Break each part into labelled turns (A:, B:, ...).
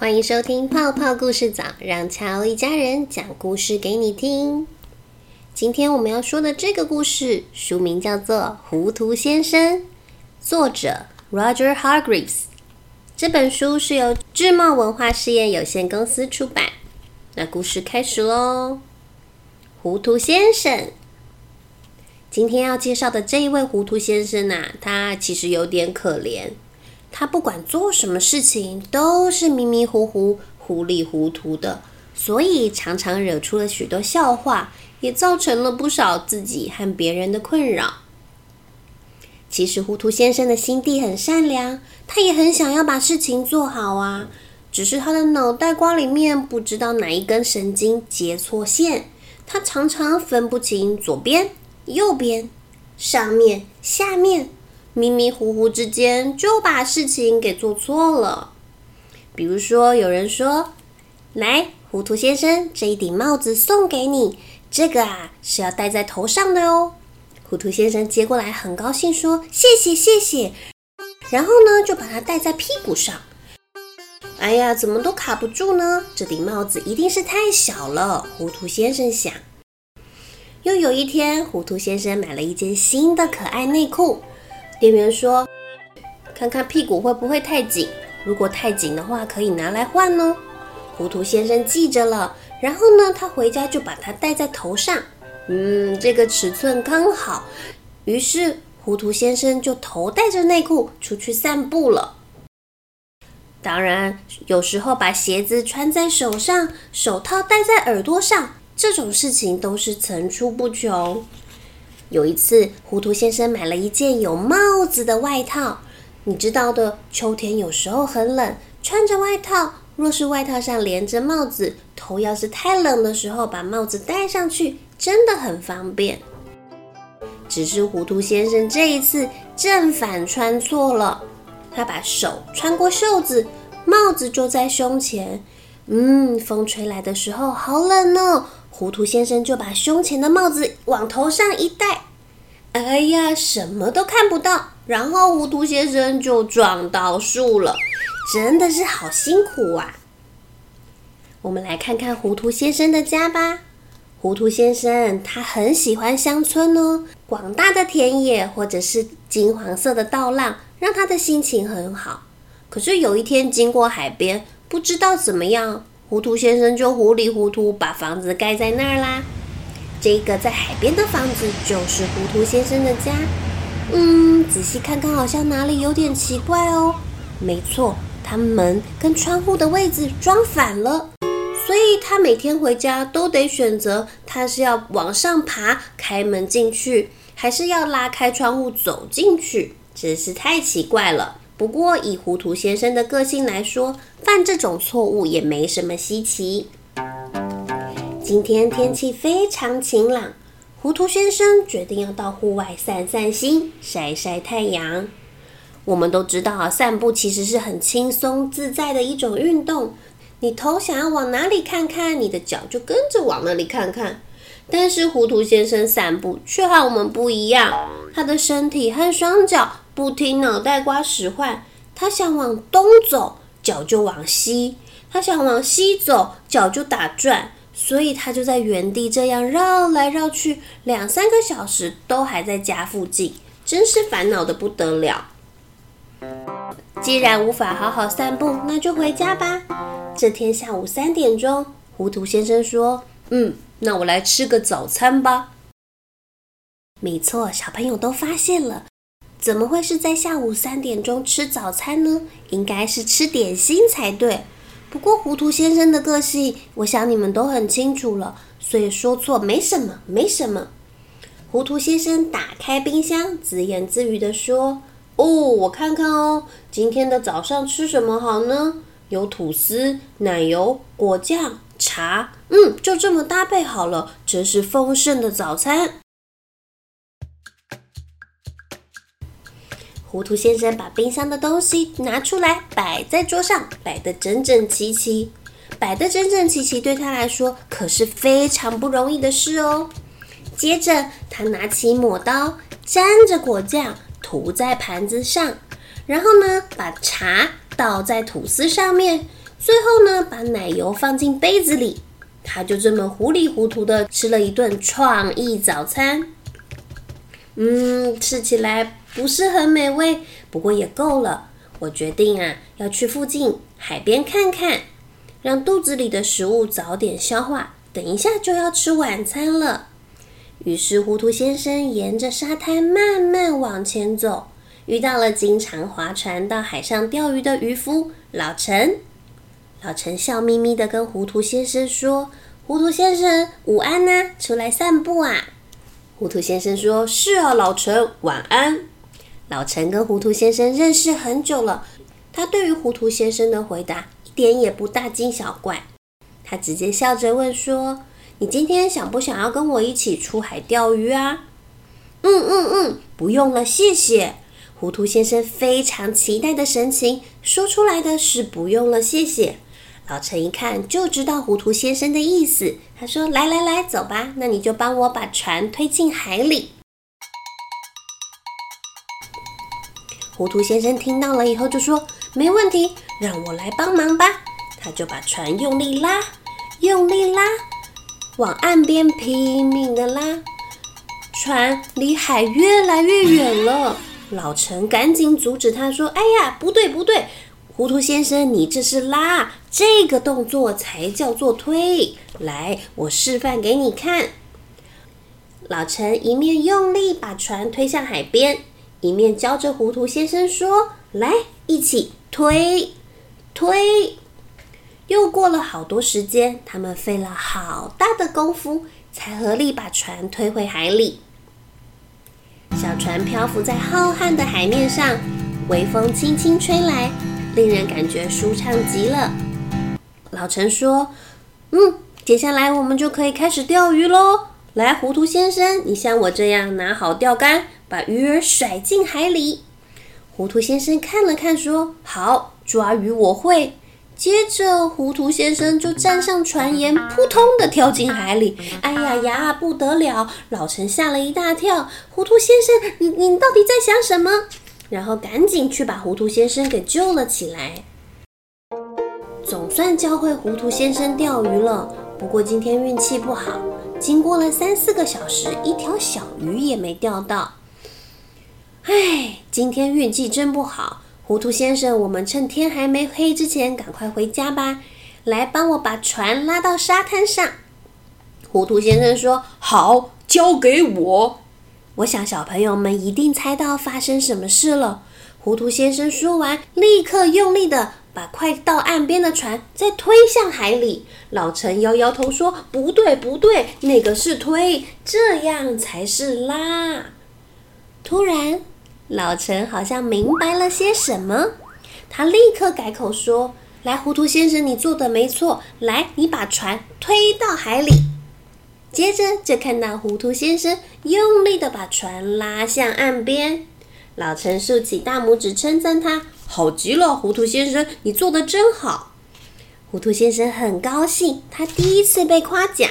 A: 欢迎收听泡泡故事早，让乔一家人讲故事给你听。今天我们要说的这个故事，书名叫做《糊涂先生》，作者 Roger Hargreaves。这本书是由智茂文化事业有限公司出版。那故事开始喽！糊涂先生，今天要介绍的这一位糊涂先生啊，他其实有点可怜。他不管做什么事情，都是迷迷糊糊、糊里糊涂的，所以常常惹出了许多笑话，也造成了不少自己和别人的困扰。其实糊涂先生的心地很善良，他也很想要把事情做好啊，只是他的脑袋瓜里面不知道哪一根神经接错线，他常常分不清左边、右边、上面、下面。迷迷糊糊之间就把事情给做错了。比如说，有人说：“来，糊涂先生，这一顶帽子送给你，这个啊是要戴在头上的哦。”糊涂先生接过来，很高兴说：“谢谢，谢谢。”然后呢，就把它戴在屁股上。哎呀，怎么都卡不住呢？这顶帽子一定是太小了。糊涂先生想。又有一天，糊涂先生买了一件新的可爱内裤。店员说：“看看屁股会不会太紧？如果太紧的话，可以拿来换哦。”糊涂先生记着了，然后呢，他回家就把它戴在头上。嗯，这个尺寸刚好。于是，糊涂先生就头戴着内裤出去散步了。当然，有时候把鞋子穿在手上，手套戴在耳朵上，这种事情都是层出不穷。有一次，糊涂先生买了一件有帽子的外套。你知道的，秋天有时候很冷，穿着外套，若是外套上连着帽子，头要是太冷的时候，把帽子戴上去真的很方便。只是糊涂先生这一次正反穿错了，他把手穿过袖子，帽子就在胸前。嗯，风吹来的时候好冷哦。糊涂先生就把胸前的帽子往头上一戴，哎呀，什么都看不到。然后糊涂先生就撞到树了，真的是好辛苦啊！我们来看看糊涂先生的家吧。糊涂先生他很喜欢乡村哦，广大的田野或者是金黄色的稻浪，让他的心情很好。可是有一天经过海边，不知道怎么样。糊涂先生就糊里糊涂把房子盖在那儿啦。这个在海边的房子就是糊涂先生的家。嗯，仔细看看，好像哪里有点奇怪哦。没错，他门跟窗户的位置装反了，所以他每天回家都得选择，他是要往上爬开门进去，还是要拉开窗户走进去？真是太奇怪了。不过，以糊涂先生的个性来说，犯这种错误也没什么稀奇。今天天气非常晴朗，糊涂先生决定要到户外散散心、晒晒太阳。我们都知道，散步其实是很轻松自在的一种运动。你头想要往哪里看看，你的脚就跟着往那里看看。但是糊涂先生散步却和我们不一样，他的身体和双脚。不听脑袋瓜使唤，他想往东走，脚就往西；他想往西走，脚就打转。所以他就在原地这样绕来绕去，两三个小时都还在家附近，真是烦恼的不得了。既然无法好好散步，那就回家吧。这天下午三点钟，糊涂先生说：“嗯，那我来吃个早餐吧。”没错，小朋友都发现了。怎么会是在下午三点钟吃早餐呢？应该是吃点心才对。不过糊涂先生的个性，我想你们都很清楚了，所以说错没什么，没什么。糊涂先生打开冰箱，自言自语地说：“哦，我看看哦，今天的早上吃什么好呢？有吐司、奶油、果酱、茶，嗯，就这么搭配好了，真是丰盛的早餐。”糊涂先生把冰箱的东西拿出来，摆在桌上，摆得整整齐齐。摆得整整齐齐对他来说可是非常不容易的事哦。接着，他拿起抹刀，沾着果酱涂在盘子上，然后呢，把茶倒在吐司上面，最后呢，把奶油放进杯子里。他就这么糊里糊涂的吃了一顿创意早餐。嗯，吃起来不是很美味，不过也够了。我决定啊，要去附近海边看看，让肚子里的食物早点消化。等一下就要吃晚餐了。于是，糊涂先生沿着沙滩慢慢往前走，遇到了经常划船到海上钓鱼的渔夫老陈。老陈笑眯眯的跟糊涂先生说：“糊涂先生，午安呐，出来散步啊？”糊涂先生说：“是啊，老陈，晚安。”老陈跟糊涂先生认识很久了，他对于糊涂先生的回答一点也不大惊小怪，他直接笑着问说：“你今天想不想要跟我一起出海钓鱼啊？”“嗯嗯嗯，不用了，谢谢。”糊涂先生非常期待的神情说出来的是“不用了，谢谢。”老陈一看就知道糊涂先生的意思，他说：“来来来，走吧，那你就帮我把船推进海里。”糊涂先生听到了以后就说：“没问题，让我来帮忙吧。”他就把船用力拉，用力拉，往岸边拼命的拉，船离海越来越远了。老陈赶紧阻止他说：“哎呀，不对不对！”糊涂先生，你这是拉，这个动作才叫做推。来，我示范给你看。老陈一面用力把船推向海边，一面教着糊涂先生说：“来，一起推，推。”又过了好多时间，他们费了好大的功夫，才合力把船推回海里。小船漂浮在浩瀚的海面上，微风轻轻吹来。令人感觉舒畅极了。老陈说：“嗯，接下来我们就可以开始钓鱼喽。来，糊涂先生，你像我这样拿好钓竿，把鱼儿甩进海里。”糊涂先生看了看，说：“好，抓鱼我会。”接着，糊涂先生就站上船沿，扑通的跳进海里。哎呀呀，不得了！老陈吓了一大跳。糊涂先生，你你到底在想什么？然后赶紧去把糊涂先生给救了起来。总算教会糊涂先生钓鱼了，不过今天运气不好，经过了三四个小时，一条小鱼也没钓到。唉，今天运气真不好。糊涂先生，我们趁天还没黑之前赶快回家吧。来，帮我把船拉到沙滩上。糊涂先生说：“好，交给我。”我想小朋友们一定猜到发生什么事了。糊涂先生说完，立刻用力的把快到岸边的船再推向海里。老陈摇摇头说：“不对，不对，那个是推，这样才是拉。”突然，老陈好像明白了些什么，他立刻改口说：“来，糊涂先生，你做的没错，来，你把船推到海里。”接着就看到糊涂先生用力的把船拉向岸边，老陈竖起大拇指称赞他：“好极了，糊涂先生，你做的真好。”糊涂先生很高兴，他第一次被夸奖。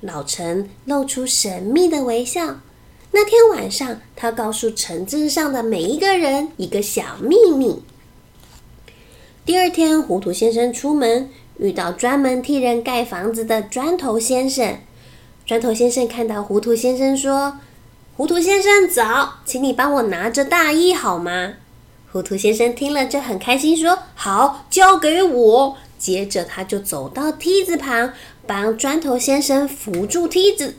A: 老陈露出神秘的微笑。那天晚上，他告诉城镇上的每一个人一个小秘密。第二天，糊涂先生出门遇到专门替人盖房子的砖头先生。砖头先生看到糊涂先生，说：“糊涂先生早，请你帮我拿着大衣好吗？”糊涂先生听了就很开心，说：“好，交给我。”接着他就走到梯子旁，帮砖头先生扶住梯子。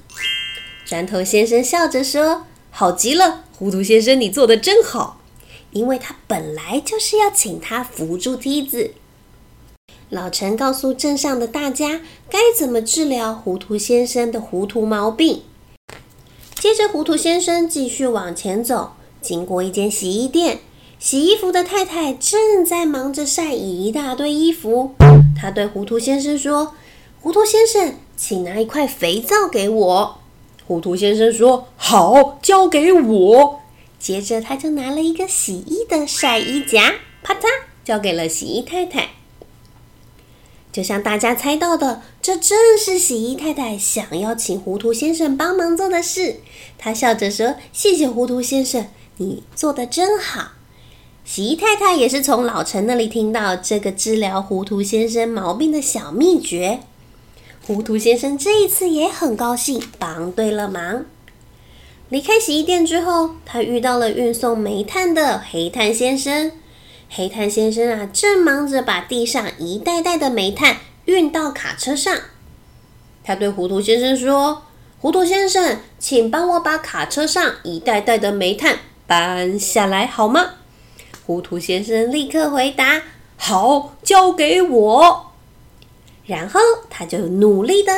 A: 砖头先生笑着说：“好极了，糊涂先生，你做的真好。”因为他本来就是要请他扶住梯子。老陈告诉镇上的大家该怎么治疗糊涂先生的糊涂毛病。接着，糊涂先生继续往前走，经过一间洗衣店，洗衣服的太太正在忙着晒一大堆衣服。他对糊涂先生说：“糊涂先生，请拿一块肥皂给我。”糊涂先生说：“好，交给我。”接着，他就拿了一个洗衣的晒衣夹，啪嗒，交给了洗衣太太。就像大家猜到的，这正是洗衣太太想要请糊涂先生帮忙做的事。她笑着说：“谢谢糊涂先生，你做的真好。”洗衣太太也是从老陈那里听到这个治疗糊涂先生毛病的小秘诀。糊涂先生这一次也很高兴，帮对了忙。离开洗衣店之后，他遇到了运送煤炭的黑炭先生。黑炭先生啊，正忙着把地上一袋袋的煤炭运到卡车上。他对糊涂先生说：“糊涂先生，请帮我把卡车上一袋袋的煤炭搬下来好吗？”糊涂先生立刻回答：“好，交给我。”然后他就努力的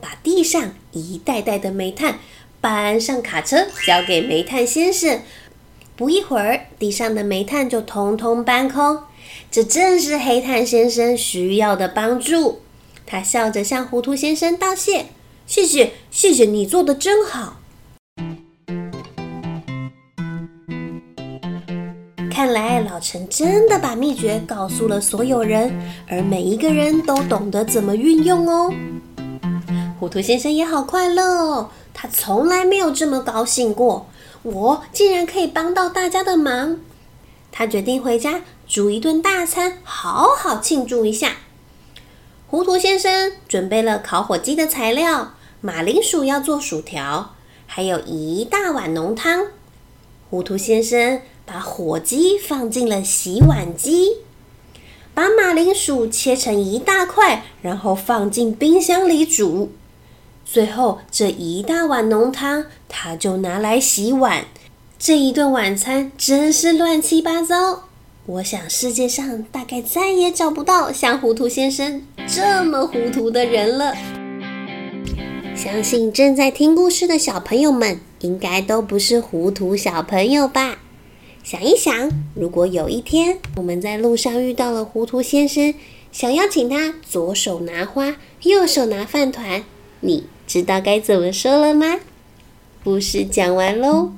A: 把地上一袋袋的煤炭搬上卡车，交给煤炭先生。不一会儿，地上的煤炭就通通搬空。这正是黑炭先生需要的帮助。他笑着向糊涂先生道谢：“谢谢，谢谢你做的真好。”看来老陈真的把秘诀告诉了所有人，而每一个人都懂得怎么运用哦。糊涂先生也好快乐哦，他从来没有这么高兴过。我竟然可以帮到大家的忙，他决定回家煮一顿大餐，好好庆祝一下。糊涂先生准备了烤火鸡的材料，马铃薯要做薯条，还有一大碗浓汤。糊涂先生把火鸡放进了洗碗机，把马铃薯切成一大块，然后放进冰箱里煮。最后，这一大碗浓汤，他就拿来洗碗。这一顿晚餐真是乱七八糟。我想世界上大概再也找不到像糊涂先生这么糊涂的人了。相信正在听故事的小朋友们，应该都不是糊涂小朋友吧？想一想，如果有一天我们在路上遇到了糊涂先生，想要请他左手拿花，右手拿饭团，你？知道该怎么说了吗？故事讲完喽。